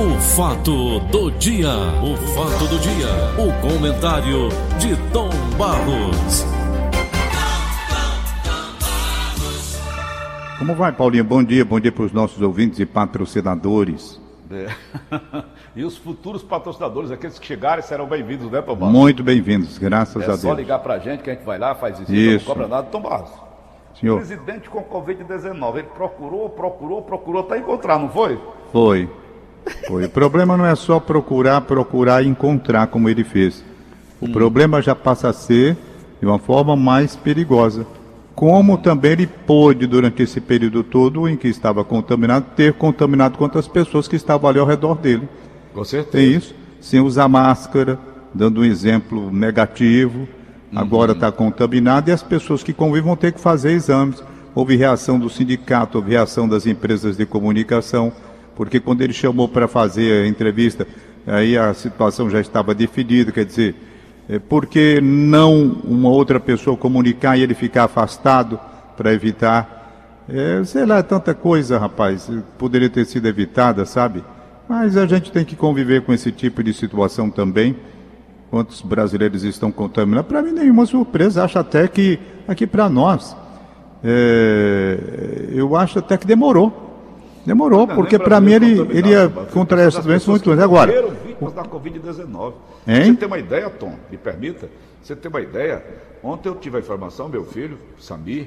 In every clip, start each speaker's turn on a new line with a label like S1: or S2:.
S1: O fato do dia, o fato do dia, o comentário de Tom Barros.
S2: Como vai, Paulinho? Bom dia, bom dia para os nossos ouvintes e patrocinadores.
S3: É. e os futuros patrocinadores, aqueles que chegarem, serão bem-vindos, né, Tom Barros?
S2: Muito bem-vindos, graças
S3: é
S2: a Deus.
S3: só ligar pra gente que a gente vai lá, faz isso,
S2: Isso.
S3: não cobra nada. Tom Barros,
S2: Senhor,
S3: presidente com Covid-19, ele procurou, procurou, procurou, até encontrar, não foi?
S2: foi. Foi. O problema não é só procurar, procurar e encontrar como ele fez. O problema já passa a ser de uma forma mais perigosa. Como também ele pôde, durante esse período todo em que estava contaminado, ter contaminado quantas pessoas que estavam ali ao redor dele.
S3: Com certeza.
S2: Tem isso, sem usar máscara, dando um exemplo negativo. Agora está contaminado e as pessoas que convivem vão ter que fazer exames. Houve reação do sindicato, houve reação das empresas de comunicação, porque quando ele chamou para fazer a entrevista, aí a situação já estava definida, quer dizer, é, por que não uma outra pessoa comunicar e ele ficar afastado para evitar? É, sei lá, tanta coisa, rapaz, poderia ter sido evitada, sabe? Mas a gente tem que conviver com esse tipo de situação também. Quantos brasileiros estão contaminados? Para mim, nenhuma surpresa. Acho até que, aqui para nós, é, eu acho até que demorou. Demorou, porque para mim ele, ele ia contrair essa doença muito antes. Agora,
S3: vítimas da Covid-19.
S2: Hein?
S3: Você tem uma ideia, Tom? Me permita? Você tem uma ideia? Ontem eu tive a informação, meu filho, Samir,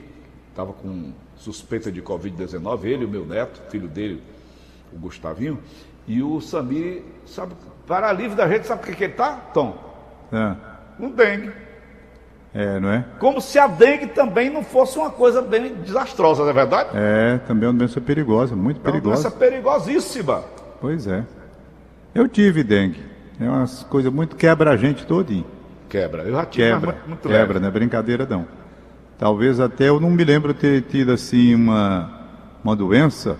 S3: estava com suspeita de Covid-19, ele e o meu neto, filho dele, o Gustavinho, e o Samir, sabe, para alívio da gente, sabe o que, que ele tá, Tom?
S2: é,
S3: Um dengue.
S2: É, não é?
S3: Como se a dengue também não fosse uma coisa bem desastrosa, não é verdade?
S2: É, também é uma doença perigosa, muito
S3: É uma doença
S2: perigosa.
S3: perigosíssima.
S2: Pois é. Eu tive dengue. É umas coisas muito quebra a gente todinho.
S3: Quebra. Eu já tive,
S2: Quebra,
S3: muito, muito
S2: quebra,
S3: leve.
S2: não é brincadeira não. Talvez até eu não me lembro ter tido assim uma, uma doença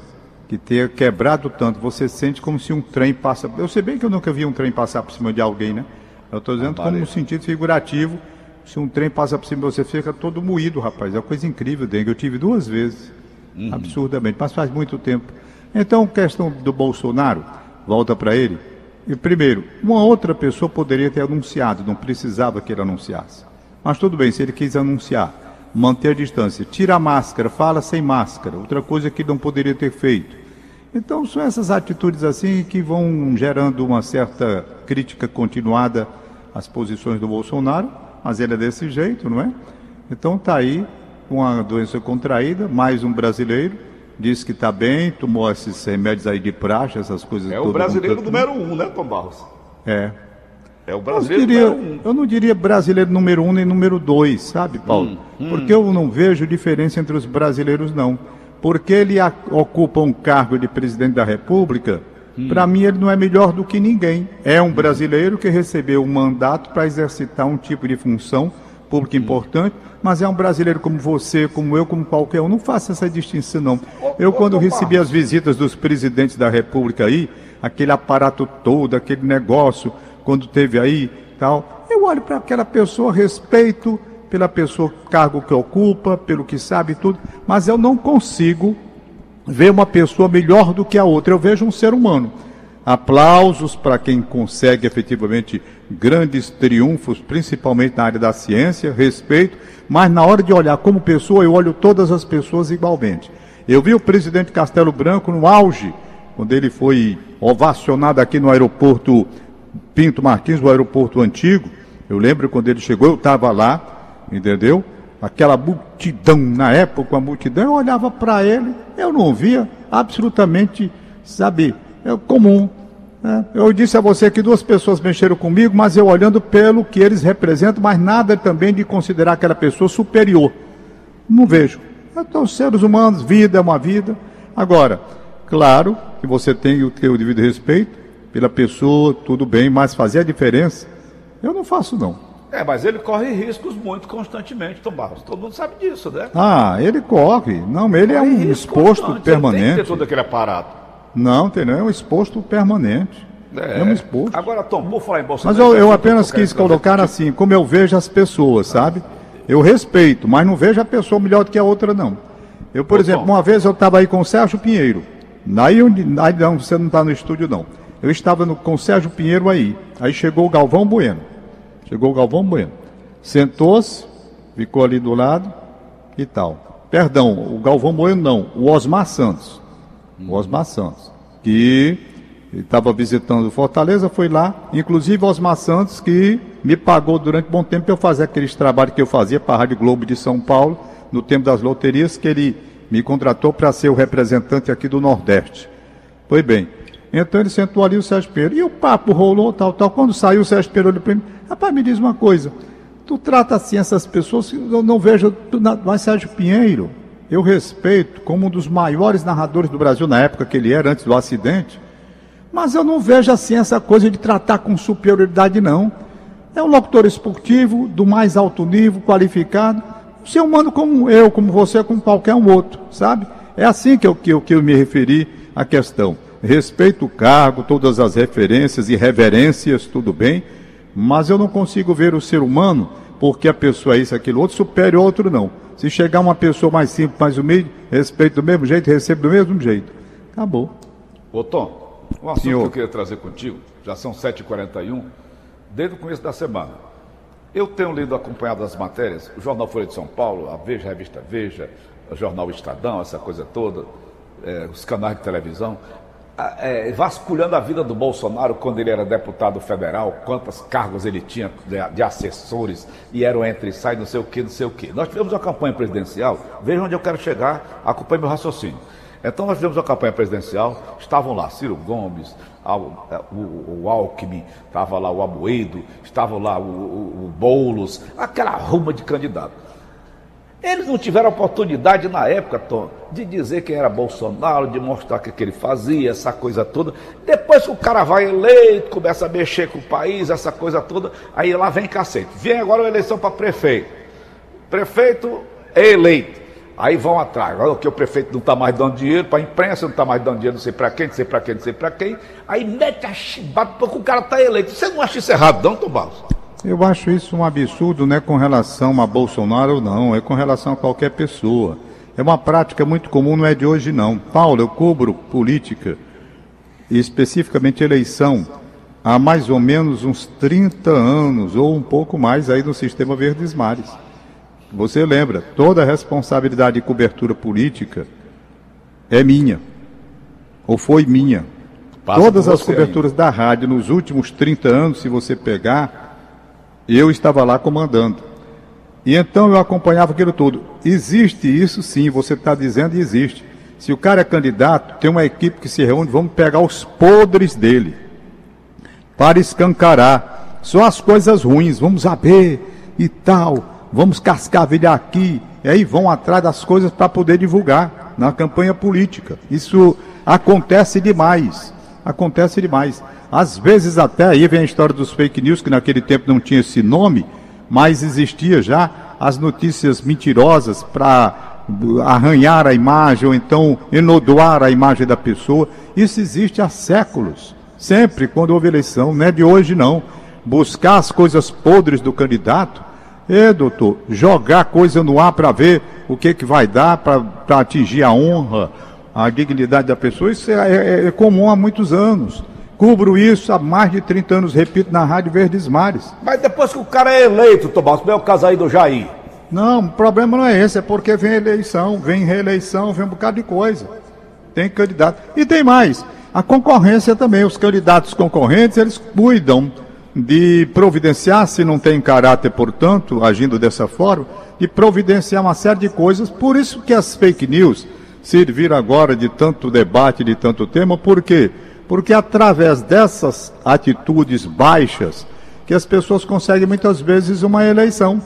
S2: que tenha quebrado tanto. Você sente como se um trem passa. Eu sei bem que eu nunca vi um trem passar por cima de alguém, né? Eu estou dizendo como um sentido figurativo. Se um trem passa por cima de você, fica todo moído, rapaz. É uma coisa incrível, dengue. Eu tive duas vezes. Absurdamente, mas faz muito tempo. Então, questão do Bolsonaro, volta para ele. E primeiro, uma outra pessoa poderia ter anunciado, não precisava que ele anunciasse. Mas tudo bem, se ele quis anunciar, manter a distância, tira a máscara, fala sem máscara, outra coisa que não poderia ter feito. Então são essas atitudes assim que vão gerando uma certa crítica continuada às posições do Bolsonaro, mas ele é desse jeito, não é? Então tá aí com a doença contraída, mais um brasileiro, diz que está bem, tomou esses remédios aí de praxe, essas coisas
S3: É o brasileiro
S2: vão-
S3: número um, né, Tom Barros?
S2: É.
S3: É o
S2: Eu,
S3: brasileiro
S2: diria,
S3: número um.
S2: eu não diria brasileiro número um nem número dois, sabe, Paulo? Porque eu não vejo diferença entre os brasileiros, não. Porque ele ocupa um cargo de presidente da República, para mim ele não é melhor do que ninguém. É um brasileiro que recebeu um mandato para exercitar um tipo de função pública importante, mas é um brasileiro como você, como eu, como qualquer um. Não faça essa distinção, não. Eu, quando recebi as visitas dos presidentes da República aí, aquele aparato todo, aquele negócio, quando teve aí tal, eu olho para aquela pessoa, respeito pela pessoa, cargo que ocupa, pelo que sabe tudo, mas eu não consigo ver uma pessoa melhor do que a outra. Eu vejo um ser humano. Aplausos para quem consegue efetivamente grandes triunfos, principalmente na área da ciência, respeito, mas na hora de olhar como pessoa, eu olho todas as pessoas igualmente. Eu vi o presidente Castelo Branco no auge, quando ele foi ovacionado aqui no aeroporto Pinto Martins, o aeroporto antigo. Eu lembro quando ele chegou, eu estava lá, entendeu? Aquela multidão, na época, a multidão, eu olhava para ele, eu não via absolutamente, sabe, é comum. né? Eu disse a você que duas pessoas mexeram comigo, mas eu olhando pelo que eles representam, mas nada também de considerar aquela pessoa superior. Não vejo. Então, seres humanos, vida é uma vida. Agora, claro que você tem o teu devido respeito pela pessoa, tudo bem, mas fazer a diferença, eu não faço não.
S3: É, mas ele corre riscos muito constantemente, Tom Barros. Todo mundo sabe disso, né?
S2: Ah, ele corre. Não, ele é
S3: Corre
S2: um
S3: risco
S2: exposto
S3: constante, ele Tem que
S2: permanente.
S3: ter todo aquele aparato.
S2: Não, tem não, é um exposto permanente. É, um exposto.
S3: Agora, Tom, por falar em
S2: Mas
S3: Bolsonaro...
S2: eu,
S3: esse
S2: eu
S3: assunto
S2: apenas quis colocar assim, como eu vejo as pessoas, sabe? Eu respeito, mas não vejo a pessoa melhor do que a outra, não. Eu, por
S3: Ô,
S2: exemplo,
S3: Tom.
S2: uma vez eu estava aí com o Sérgio Pinheiro. Aí, aí não, você não está no estúdio, não. Eu estava no, com o Sérgio Pinheiro aí. Aí chegou o Galvão Bueno. Chegou o Galvão Bueno. Sentou-se, ficou ali do lado e tal. Perdão, o Galvão Bueno não, o Osmar Santos. O Osmar Santos. Que estava visitando Fortaleza, foi lá. Inclusive Osmar Santos, que me pagou durante um bom tempo para eu fazer aqueles trabalhos que eu fazia para a Rádio Globo de São Paulo, no tempo das loterias, que ele me contratou para ser o representante aqui do Nordeste. Foi bem. Então ele sentou ali o Sérgio Pinheiro. E o papo rolou, tal, tal. Quando saiu o Sérgio Pinheiro, ele mim, rapaz, me diz uma coisa. Tu trata assim essas pessoas, eu não vejo, mas Sérgio Pinheiro, eu respeito como um dos maiores narradores do Brasil na época que ele era, antes do acidente, mas eu não vejo assim essa coisa de tratar com superioridade, não. É um locutor esportivo, do mais alto nível, qualificado, um ser humano como eu, como você, como qualquer um outro, sabe? É assim que eu, que eu, que eu me referi à questão. Respeito o cargo, todas as referências e reverências, tudo bem, mas eu não consigo ver o ser humano, porque a pessoa é isso, aquilo, outro superior, outro não. Se chegar uma pessoa mais simples, mais humilde, respeito do mesmo jeito, recebo do mesmo jeito. Acabou.
S3: Ô Tom, um assunto Senhor. que eu queria trazer contigo, já são 7h41, desde o começo da semana. Eu tenho lido, acompanhado as matérias, o Jornal Folha de São Paulo, a Veja, a Revista Veja, o Jornal Estadão, essa coisa toda, é, os canais de televisão, é, vasculhando a vida do Bolsonaro quando ele era deputado federal, quantos cargos ele tinha de, de assessores e eram entre e sai, não sei o que, não sei o que. Nós tivemos uma campanha presidencial, veja onde eu quero chegar, acompanhe meu raciocínio. Então nós tivemos uma campanha presidencial, estavam lá Ciro Gomes, é, o, o Alckmin, estava lá o Amoedo, estava lá o, o, o Boulos, aquela ruma de candidato. Eles não tiveram oportunidade na época, Tom, de dizer quem era Bolsonaro, de mostrar o que, ele fazia, essa coisa toda. Depois que o cara vai eleito, começa a mexer com o país, essa coisa toda, aí lá vem cacete. Vem agora a eleição para prefeito. Prefeito é eleito. Aí vão atrás, olha que o prefeito não está mais dando dinheiro para a imprensa, não está mais dando dinheiro não sei para quem, não sei para quem, não sei para quem. Aí mete a chibata porque o cara está eleito. Você não acha isso errado, não, Tom Barros?
S2: Eu acho isso um absurdo, não é com relação a Bolsonaro ou não, é com relação a qualquer pessoa. É uma prática muito comum, não é de hoje não. Paulo, eu cubro política, e especificamente eleição, há mais ou menos uns 30 anos, ou um pouco mais, aí no sistema Verdes Mares. Você lembra, toda a responsabilidade de cobertura política é minha, ou foi minha. Passa Todas as coberturas aí. da rádio nos últimos 30 anos, se você pegar, eu estava lá comandando. E então eu acompanhava aquilo tudo. Existe isso sim, você está dizendo existe. Se o cara é candidato, tem uma equipe que se reúne, vamos pegar os podres dele para escancarar. Só as coisas ruins, vamos saber e tal, vamos cascavilhar aqui. E aí vão atrás das coisas para poder divulgar na campanha política. Isso acontece demais. Acontece demais. Às vezes até aí vem a história dos fake news, que naquele tempo não tinha esse nome, mas existia já as notícias mentirosas para arranhar a imagem ou então enodoar a imagem da pessoa. Isso existe há séculos. Sempre quando houve eleição, não é de hoje não. Buscar as coisas podres do candidato, é doutor, jogar coisa no ar para ver o que, que vai dar para atingir a honra, a dignidade da pessoa, isso é, é, é comum há muitos anos. Cubro isso há mais de 30 anos, repito, na Rádio Verdes Mares.
S3: Mas depois que o cara é eleito, Tomás, como é o caso aí do Jair?
S2: Não, o problema não é esse, é porque vem eleição, vem reeleição, vem um bocado de coisa. Tem candidato. E tem mais, a concorrência também, os candidatos concorrentes, eles cuidam de providenciar, se não tem caráter, portanto, agindo dessa forma, de providenciar uma série de coisas. Por isso que as fake news serviram agora de tanto debate, de tanto tema, por quê? Porque porque através dessas atitudes baixas que as pessoas conseguem muitas vezes uma eleição,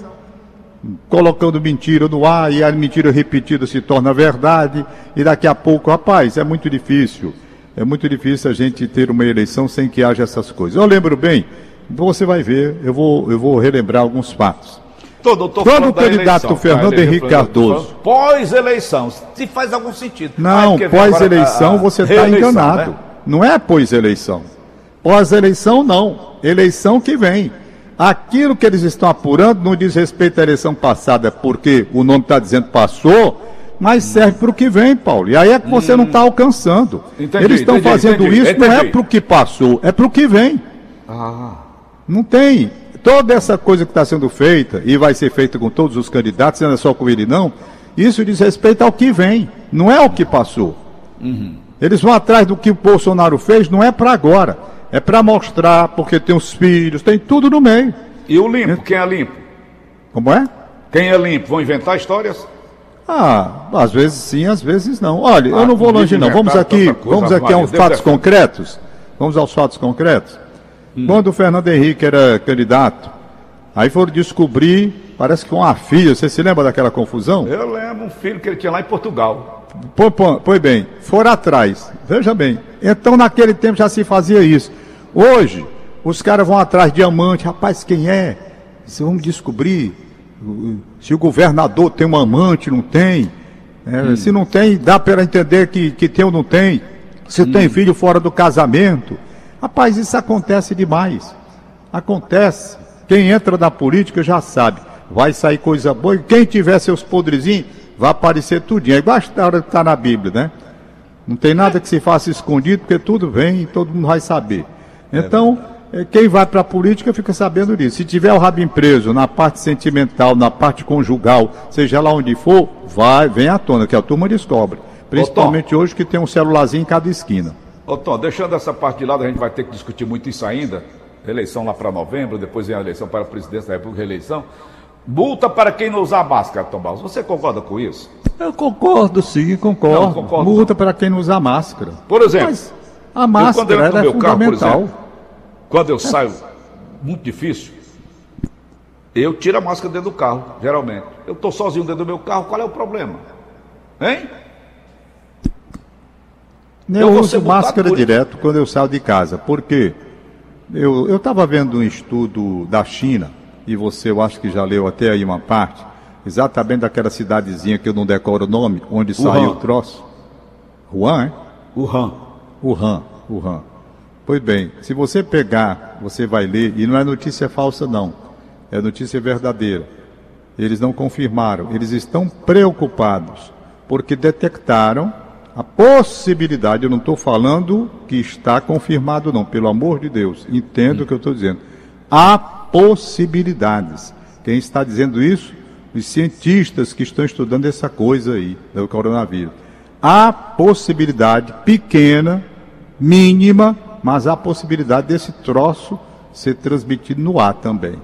S2: colocando mentira no ar e a mentira repetida se torna verdade e daqui a pouco, rapaz, é muito difícil. É muito difícil a gente ter uma eleição sem que haja essas coisas. Eu lembro bem, você vai ver, eu vou, eu vou relembrar alguns fatos.
S3: Todo,
S2: Quando o candidato eleição, Fernando Henrique Cardoso.
S3: Pós-eleição, se faz algum sentido.
S2: Não, pós-eleição você está enganado. Né? Não é pós-eleição. Pós-eleição, não. Eleição que vem. Aquilo que eles estão apurando não diz respeito à eleição passada, porque o nome está dizendo passou, mas serve para o que vem, Paulo. E aí é que você não está alcançando.
S3: Entendi,
S2: Eles estão
S3: entendi,
S2: fazendo
S3: entendi,
S2: isso não é
S3: entendi.
S2: para o que passou, é para o que vem.
S3: Ah,
S2: Não tem. Toda essa coisa que está sendo feita, e vai ser feita com todos os candidatos, não é só com ele não, isso diz respeito ao que vem, não é ao que passou. Eles vão atrás do que o Bolsonaro fez, não é para agora. É para mostrar, porque tem os filhos, tem tudo no meio.
S3: e o limpo? Quem é limpo?
S2: Como é?
S3: Quem é limpo? Vão inventar histórias?
S2: Ah, às vezes sim, às vezes não. Olha,
S3: Ah,
S2: eu não vou longe não. Vamos aqui,
S3: coisa,
S2: vamos aqui a uns
S3: Deus
S2: fatos concretos. Vamos aos fatos concretos.
S3: Hum.
S2: Quando o Fernando Henrique era candidato, aí foram descobrir, parece que uma filha, você se lembra daquela confusão?
S3: Eu lembro um filho que ele tinha lá em Portugal.
S2: Pois bem, foram atrás. Veja bem. Então naquele tempo já se fazia isso. Hoje, os caras vão atrás de amante. Rapaz, quem é? Vamos descobrir. Se o governador tem um amante, não tem. É, Se não tem, dá para entender que, que tem ou não tem. Se tem filho fora do casamento. Rapaz, isso acontece demais. Acontece. Quem entra na política já sabe. Vai sair coisa boa. E quem tiver seus podrezinhos, vai aparecer tudinho. É igual a história que está na Bíblia, né? Não tem nada que se faça escondido, porque tudo vem e todo mundo vai saber. Então, eh, quem vai para a política fica sabendo disso. Se tiver o rabinho preso na parte sentimental, na parte conjugal, seja lá onde for, vai, vem à tona, que a turma descobre. Principalmente hoje que tem um celularzinho em cada esquina.
S3: Ô Tom, deixando essa parte de lado, a gente vai ter que discutir muito isso ainda. Eleição lá para novembro, depois vem a eleição para a presidência da República, reeleição. Multa para quem não usar máscara, Tom Barros. Você concorda com isso?
S2: Eu concordo, sim, concordo.
S3: Não, concordo
S2: Multa para quem não usa máscara.
S3: Por exemplo,
S2: Mas a
S3: eu, quando eu
S2: máscara é
S3: meu carro, por
S2: fundamental.
S3: exemplo, quando eu saio, muito difícil, eu tiro a máscara dentro do carro, geralmente. Eu estou sozinho dentro do meu carro, qual é o problema? Hein?
S2: Eu,
S3: Eu
S2: uso máscara direto quando eu saio de casa. Por quê? Eu estava vendo um estudo da China, e você eu acho que já leu até aí uma parte, exatamente daquela cidadezinha que eu não decoro o nome, onde saiu o troço. Wuhan, é?
S3: Wuhan.
S2: Wuhan, Wuhan. Pois bem, se você pegar, você vai ler, e não é notícia falsa não, é notícia verdadeira. Eles não confirmaram, eles estão preocupados, porque detectaram a possibilidade, eu não estou falando que está confirmado não, pelo amor de Deus, entenda o que eu estou dizendo. Há possibilidades. Quem está dizendo isso? Os cientistas que estão estudando essa coisa aí, do coronavírus. Há possibilidade pequena, mínima, mas há possibilidade desse troço ser transmitido no ar também.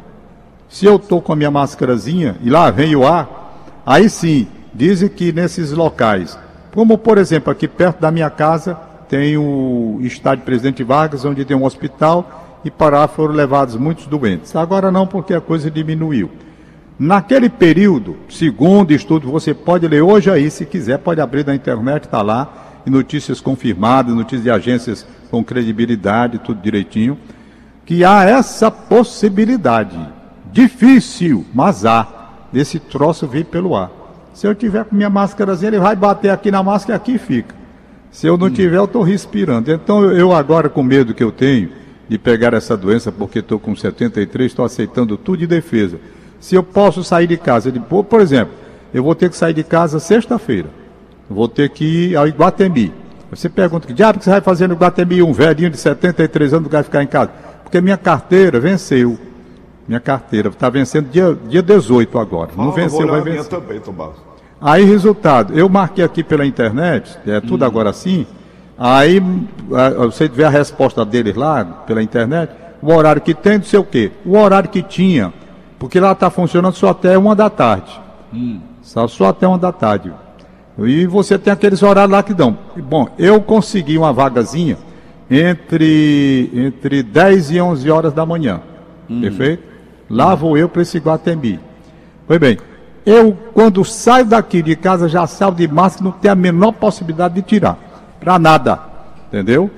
S2: Se eu estou com a minha máscarazinha e lá vem o ar, aí sim, dizem que nesses locais, como por exemplo aqui perto da minha casa, tem o estádio Presidente Vargas, onde tem um hospital, e para lá foram levados muitos doentes. Agora não, porque a coisa diminuiu. Naquele período, segundo estudo, você pode ler hoje aí, se quiser, pode abrir na internet, está lá, e notícias confirmadas, notícias de agências com credibilidade, tudo direitinho, que há essa possibilidade, difícil, mas há, desse troço vir pelo ar. Se eu tiver com minha máscarazinha, ele vai bater aqui na máscara e aqui fica. Se eu não tiver, eu estou respirando. Então, eu agora, com medo que eu tenho de pegar essa doença, porque estou com 73, estou aceitando tudo de defesa. Se eu posso sair de casa, de, por exemplo, eu vou ter que sair de casa sexta-feira. Vou ter que ir ao Iguatemi. Você pergunta, que diabo que você vai fazer no Iguatemi? Um velhinho de 73 anos vai ficar em casa? Porque minha carteira venceu. Minha carteira está vencendo dia, dia 18 agora. Não
S3: Ah,
S2: venceu, vai vencer.
S3: também.
S2: Aí, resultado, eu marquei aqui pela internet, é tudo agora assim. Aí, você vê a resposta deles lá, pela internet, o horário que tem, não sei o quê. O horário que tinha, porque lá está funcionando só até uma da tarde. Só, só até uma da tarde. E você tem aqueles horários lá que dão. Bom, eu consegui uma vagazinha entre, entre 10 e 11 horas da manhã. Perfeito? Lá vou eu para esse Guatemi. Pois bem, eu quando saio daqui de casa já saio de máscara, não tenho a menor possibilidade de tirar. Para nada. Entendeu?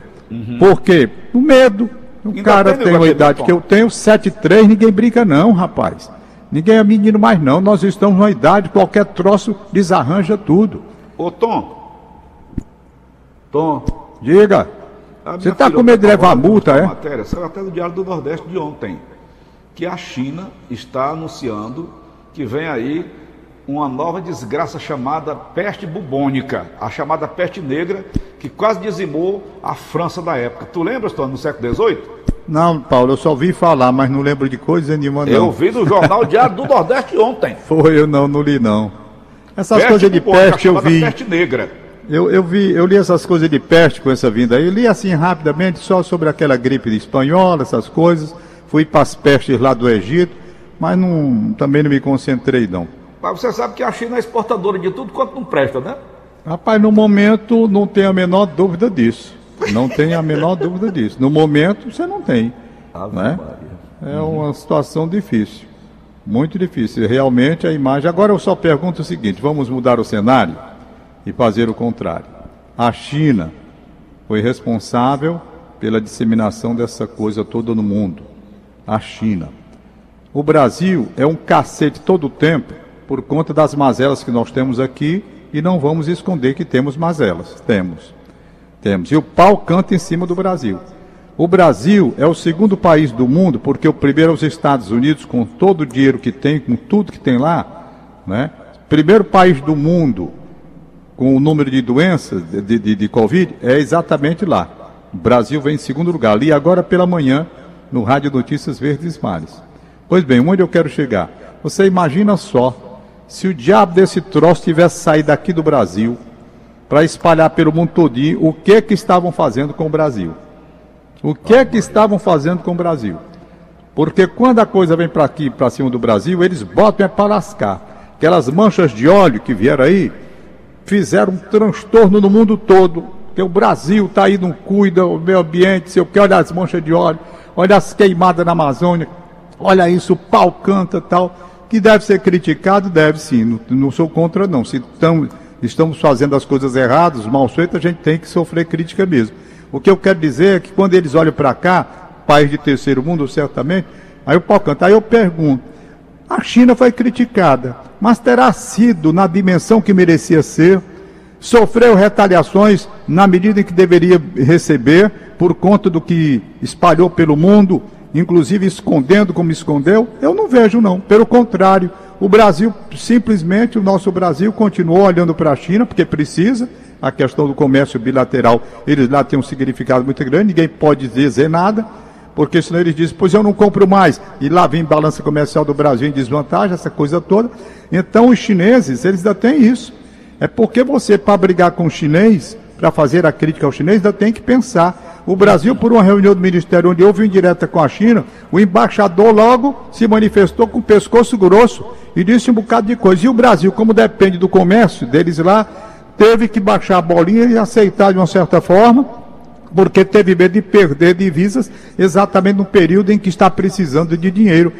S2: Por quê? O medo. O
S3: Ainda
S2: cara
S3: tem de
S2: idade que eu tenho, 7,3, ninguém brinca não, rapaz. Ninguém é menino mais não. Nós estamos numa idade, qualquer troço desarranja tudo.
S3: Ô, Tom. Tom.
S2: Diga.
S3: a minha
S2: Você tá
S3: filha
S2: com medo de
S3: tá
S2: levar multa, é?
S3: Matéria, saiu até do Diário do Nordeste de ontem, que a China está anunciando que vem aí uma nova desgraça chamada peste bubônica, a chamada peste negra, que quase dizimou a França da época. Tu lembras, Tony, no século XVIII?
S2: Não, Paulo, eu só ouvi falar, mas não lembro de coisa nenhuma, não.
S3: Eu vi no Jornal Diário do Nordeste ontem.
S2: Foi, eu não, não li, não. Essas peste coisas de bubônica, peste eu vi.
S3: peste negra.
S2: Eu, eu, vi, eu li essas coisas de peste com essa vinda aí. Eu li assim rapidamente, só sobre aquela gripe espanhola, essas coisas. Fui para as pestes lá do Egito, mas não, também não me concentrei, não.
S3: Mas você sabe que a China é exportadora de tudo quanto não presta, né?
S2: Rapaz, no momento não tem a menor dúvida disso. Não tem a menor dúvida disso. No momento você não tem. Ave né? É uma situação difícil. Muito difícil. Realmente a imagem. Agora eu só pergunto o seguinte: vamos mudar o cenário e fazer o contrário. A China foi responsável pela disseminação dessa coisa toda no mundo. A China. O Brasil é um cacete todo o tempo por conta das mazelas que nós temos aqui e não vamos esconder que temos mazelas. Temos. Temos. E o pau canta em cima do Brasil. O Brasil é o segundo país do mundo, porque o primeiro é os Estados Unidos, com todo o dinheiro que tem, com tudo que tem lá. Né? Primeiro país do mundo com o número de doenças de, de, de Covid é exatamente lá. O Brasil vem em segundo lugar. E agora pela manhã, no Rádio Notícias Verdes Mares. Pois bem, onde eu quero chegar? Você imagina só se o diabo desse troço tivesse saído daqui do Brasil para espalhar pelo mundo todinho, o que que estavam fazendo com o Brasil? O que que estavam fazendo com o Brasil? Porque quando a coisa vem para aqui, para cima do Brasil, eles botam é para lascar. Aquelas manchas de óleo que vieram aí, fizeram um transtorno no mundo todo. Porque o Brasil está aí, não cuida, o meio ambiente, sei o que, olha as manchas de óleo, olha as queimadas na Amazônia, olha isso, o pau canta tal que deve ser criticado, deve sim, não, não sou contra não. Se tão, estamos fazendo as coisas erradas, mal feitas, a gente tem que sofrer crítica mesmo. O que eu quero dizer é que quando eles olham para cá, país de terceiro mundo, certamente, aí o pau canta. Aí eu pergunto, a China foi criticada, mas terá sido na dimensão que merecia ser, sofreu retaliações na medida em que deveria receber, por conta do que espalhou pelo mundo, inclusive escondendo como escondeu, eu não vejo não. Pelo contrário, o Brasil, simplesmente o nosso Brasil continuou olhando para a China, porque precisa, a questão do comércio bilateral, eles lá têm um significado muito grande, ninguém pode dizer nada, porque senão eles dizem, pois eu não compro mais, e lá vem balança comercial do Brasil em desvantagem, essa coisa toda. Então os chineses, eles ainda têm isso. É porque você, para brigar com o chinês, para fazer a crítica ao chinês, ainda tem que pensar. O Brasil, por uma reunião do Ministério onde houve indireta com a China, o embaixador logo se manifestou com o pescoço grosso e disse um bocado de coisa. E o Brasil, como depende do comércio deles lá, teve que baixar a bolinha e aceitar de uma certa forma, porque teve medo de perder divisas exatamente no período em que está precisando de dinheiro.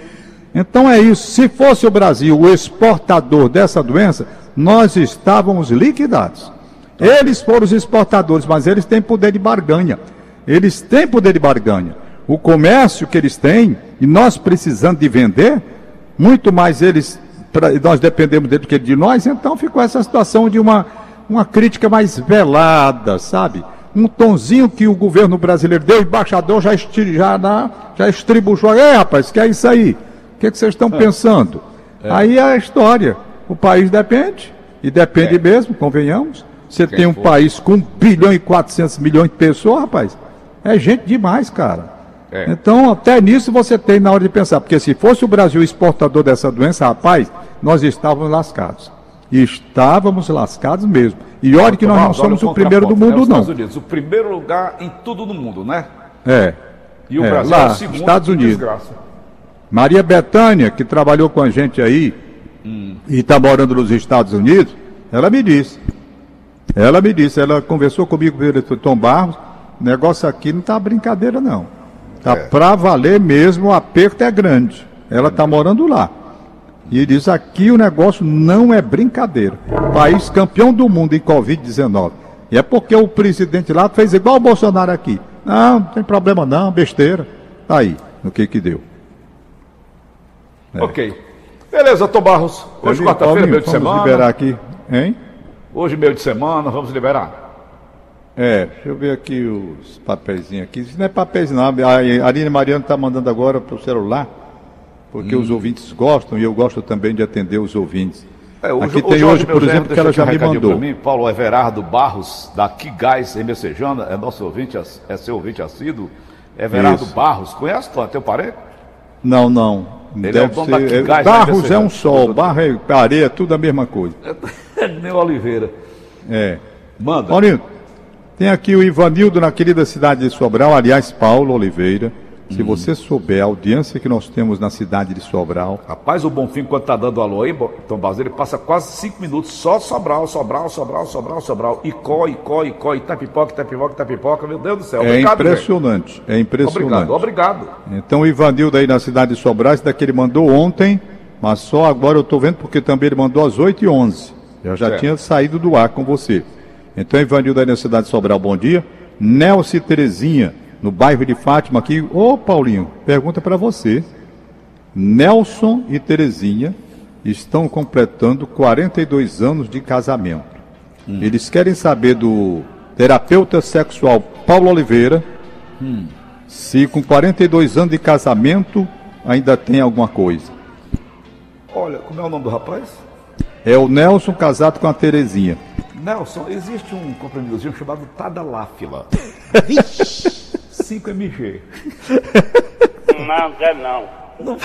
S2: Então é isso. Se fosse o Brasil o exportador dessa doença, nós estávamos liquidados. Eles foram os exportadores, mas eles têm poder de barganha. Eles têm poder de barganha. O comércio que eles têm, e nós precisando de vender, muito mais eles, pra, nós dependemos dele do que de nós, então ficou essa situação de uma, uma crítica mais velada, sabe? Um tonzinho que o governo brasileiro deu, o embaixador já, esti, já, na, já estribuchou. Ei, rapaz, que é isso aí? O que, é que vocês estão é. pensando? É. Aí é a história. O país depende, e depende é. mesmo, convenhamos. Você tem um for. país com 1 bilhão e 400 milhões de pessoas, rapaz. É gente demais, cara. É. Então, até nisso você tem na hora de pensar. Porque se fosse o Brasil exportador dessa doença, rapaz, nós estávamos lascados. Estávamos lascados mesmo. E olha que nós não somos o primeiro do mundo,
S3: né?
S2: não.
S3: Unidos, o primeiro lugar em tudo no mundo, né?
S2: É.
S3: E o
S2: é,
S3: Brasil
S2: lá,
S3: é o segundo
S2: Estados Unidos.
S3: Desgraça.
S2: Maria Betânia, que trabalhou com a gente aí hum. e está morando nos Estados Unidos, ela me disse. Ela me disse, ela conversou comigo, o Tom Barros, o negócio aqui não está brincadeira não. Tá é. para valer mesmo, o aperto é grande. Ela está morando lá. E diz aqui o negócio não é brincadeira. País campeão do mundo em Covid-19. E é porque o presidente lá fez igual o Bolsonaro aqui. Não, não tem problema não, besteira. Tá aí, no que que deu.
S3: É. Ok. Beleza, Tom Barros. Hoje, quarta-feira, meio de
S2: vamos
S3: semana.
S2: liberar aqui, hein?
S3: Hoje, meio de semana, vamos liberar.
S2: É, deixa eu ver aqui os papeizinhos aqui. Isso não é papéis não. A Aline Mariano está mandando agora para o celular, porque hum. os ouvintes gostam e eu gosto também de atender os ouvintes.
S3: É, o
S2: Aqui
S3: o
S2: tem
S3: Jorge
S2: hoje, por exemplo, que ela já me mandou.
S3: Mim, Paulo Everardo Barros, da Quigás, em Messejana, é nosso ouvinte, é seu ouvinte assíduo. Everardo
S2: Isso.
S3: Barros, conhece, Tom? Teu parente?
S2: Não, não.
S3: Ele é
S2: Deve
S3: o dono da
S2: ser.
S3: Quigás,
S2: Barros
S3: né,
S2: é um sol, barro é areia, tudo a mesma coisa.
S3: Nem Oliveira.
S2: É.
S3: Manda.
S2: Paulinho, tem aqui o Ivanildo na querida cidade de Sobral, aliás, Paulo Oliveira. Se
S3: Hum.
S2: você souber a audiência que nós temos na cidade de Sobral,
S3: Rapaz, o Bonfim, quando tá dando alô aí, Tom Barros, ele passa quase cinco minutos só Sobral, Sobral, Sobral, Sobral, Sobral. E có, e có, e có, e tapipoca, tapipoca, tapipoca. Meu Deus do céu.
S2: é
S3: Obrigado,
S2: impressionante. É impressionante.
S3: Obrigado, obrigado.
S2: Então o Ivanildo aí na cidade de Sobral, esse daqui ele mandou ontem, mas só agora eu estou vendo porque também ele mandou às 8 e 11 Eu já tinha saído do ar com você. Então Ivanildo aí na cidade de Sobral, bom dia. Nelson e Terezinha, no bairro de Fátima aqui. Ô Paulinho, pergunta para você. Nelson e Terezinha estão completando 42 anos de casamento. Eles querem saber do terapeuta sexual Paulo Oliveira se com 42 anos de casamento ainda tem alguma coisa.
S3: Olha, como é o nome do rapaz?
S2: É o Nelson casado com a Terezinha.
S3: Nelson, existe um comprimidozinho chamado Tadaláfila. 5mg.
S4: Não, quer não.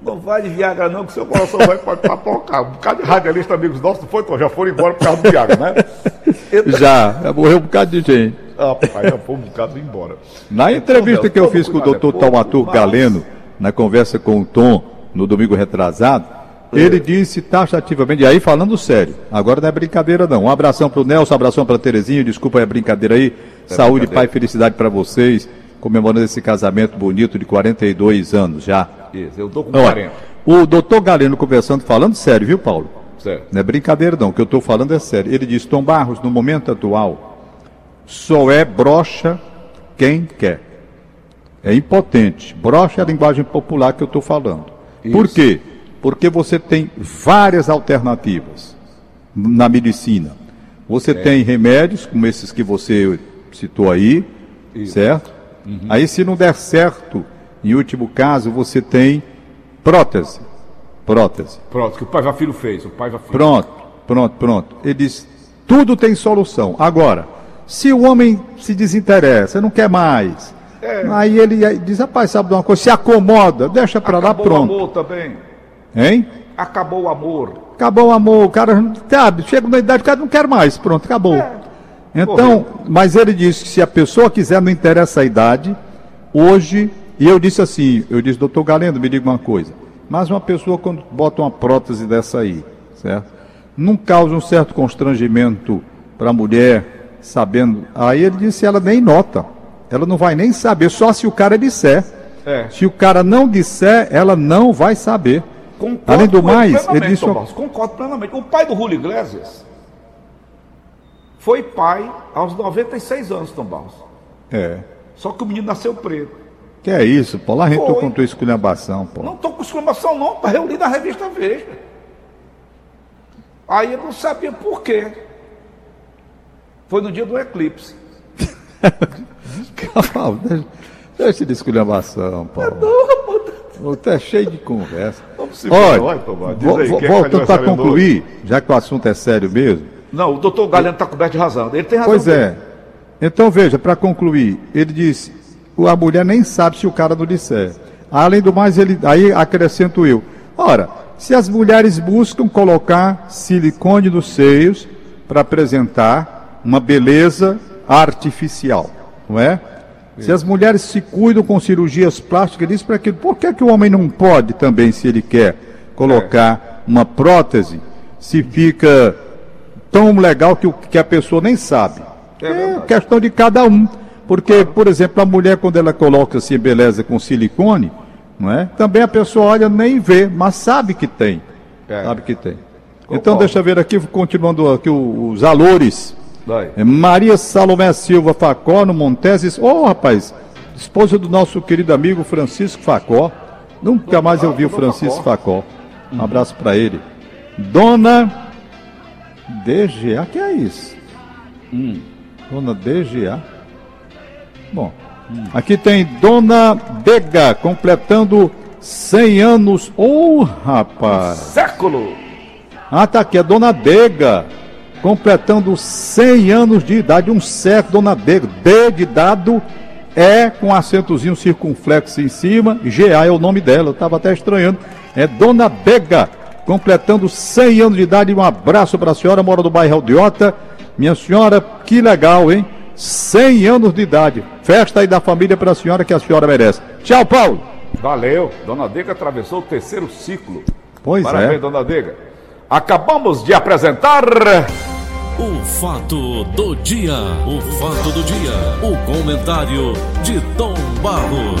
S3: Não vai de Viagra não, que seu coração vai papocar. Um bocado de radialista amigos nossos, não foi, Tom? Já foram embora por causa do Viagra, né? Então,
S2: Já, já morreu um bocado de gente.
S3: Rapaz, já foi um bocado embora.
S2: Na entrevista
S3: Nelson,
S2: que eu fiz com o
S3: é
S2: doutor Taumatur
S3: mas-
S2: Galeno, na conversa com o Tom, no domingo retrasado, ele disse taxativamente, e aí falando sério, agora não é brincadeira não. Um abração pro Nelson, um abração pra Terezinha, desculpa a brincadeira aí. Saúde,
S3: brincadeira.
S2: paz e felicidade pra vocês, comemorando esse casamento bonito de 42 anos já.
S3: Isso, eu tô com
S2: Olha,
S3: 40.
S2: o doutor Galeno conversando, falando sério, viu, Paulo?
S3: Certo.
S2: Não é brincadeira, não. O que eu estou falando é sério. Ele diz: Tom Barros, no momento atual, só é brocha quem quer. É impotente. Brocha é a linguagem popular que eu estou falando. Por
S3: Isso.
S2: quê? Porque você tem várias alternativas na medicina. Você tem remédios, como esses que você citou aí, certo? Aí, se não der certo, em último caso, você tem prótese. Prótese.
S3: Pronto, que o pai já filho fez, o pai já filho.
S2: Pronto, pronto, pronto. Ele diz: tudo tem solução. Agora, se o homem se desinteressa, não quer mais, aí ele diz: rapaz, sabe de uma coisa? Se acomoda, deixa pra lá, pronto.
S3: o amor também.
S2: Hein?
S3: Acabou o amor.
S2: Acabou o amor, o cara, sabe, chega na idade, o cara não quer mais, pronto, acabou. Então, mas ele disse que se a pessoa quiser, não interessa a idade, hoje, e eu disse assim, eu disse, doutor Galendo, me diga uma coisa, mas uma pessoa quando bota uma prótese dessa aí, certo? Não causa um certo constrangimento para a mulher, sabendo, aí ele disse, ela nem nota, ela não vai nem saber, só se o cara disser.
S3: É.
S2: Se o cara não disser, ela não vai saber.
S3: Concordo
S2: Além do
S3: ele
S2: mais, ele disse
S3: Tom
S2: uma-
S3: Barros, Concordo plenamente. O pai do Julio Iglesias foi pai aos 96 anos, Tom Barros.
S2: É.
S3: Só que o menino nasceu preto.
S2: Que é isso, Paulo? A gente
S3: Foi.
S2: contou esculhambação, pô.
S3: Não estou com exclamação, não, está reunido na revista Veja. Aí eu não sabia por quê. Foi no dia do eclipse.
S2: Paulo, deixa, deixa de esculhambação, Paulo. Você é cheio de conversa. Olha,
S3: quem é
S2: voltando para concluir, já que o assunto é sério mesmo.
S3: Não, o doutor Galeno está coberto de razão. Ele tem razão.
S2: Pois é. Então veja, para concluir, ele disse, a mulher nem sabe se o cara não disser. Além do mais, ele aí acrescento eu. Ora, se as mulheres buscam colocar silicone nos seios para apresentar uma beleza artificial, não é? Se as mulheres se cuidam com cirurgias plásticas, isso para aquilo, por que, que o homem não pode também, se ele quer, colocar uma prótese, se fica tão legal que, o- que a pessoa nem sabe?
S3: É
S2: É, questão de cada um. Porque, por exemplo, a mulher, quando ela coloca assim, beleza com silicone, não é? Também a pessoa olha, nem vê, mas sabe que tem.
S3: É.
S2: Sabe que tem. Então, deixa eu ver aqui, continuando aqui os valores.
S3: Vai.
S2: É Maria Salomé Silva Facó, no Monteses. Ô, rapaz, esposa do nosso querido amigo Francisco Facó. Nunca mais eu vi o Francisco Facó. Um abraço para ele. Dona DGA, que é isso? Dona DGA. Bom, aqui tem Dona Bega, completando 100 anos. Ô, rapaz!
S3: Século!
S2: Ah, tá aqui, a Dona Dega, completando 100 anos de idade, um século, Dona Dega. D de dado, E com acentozinho circunflexo em cima, GA é o nome dela, eu tava até estranhando. É Dona Dega, completando 100 anos de idade. Um abraço para a senhora, mora do bairro Aldeota. Minha senhora, que legal, hein? 100 anos de idade. Festa aí da família para a senhora que a senhora merece. Tchau, Paulo.
S3: Valeu! Dona Dega atravessou o terceiro ciclo.
S2: Pois
S3: Parabéns,
S2: é.
S3: Dona Dega. Acabamos de apresentar.
S1: O fato do dia. O fato do dia. O comentário de Tom Barros.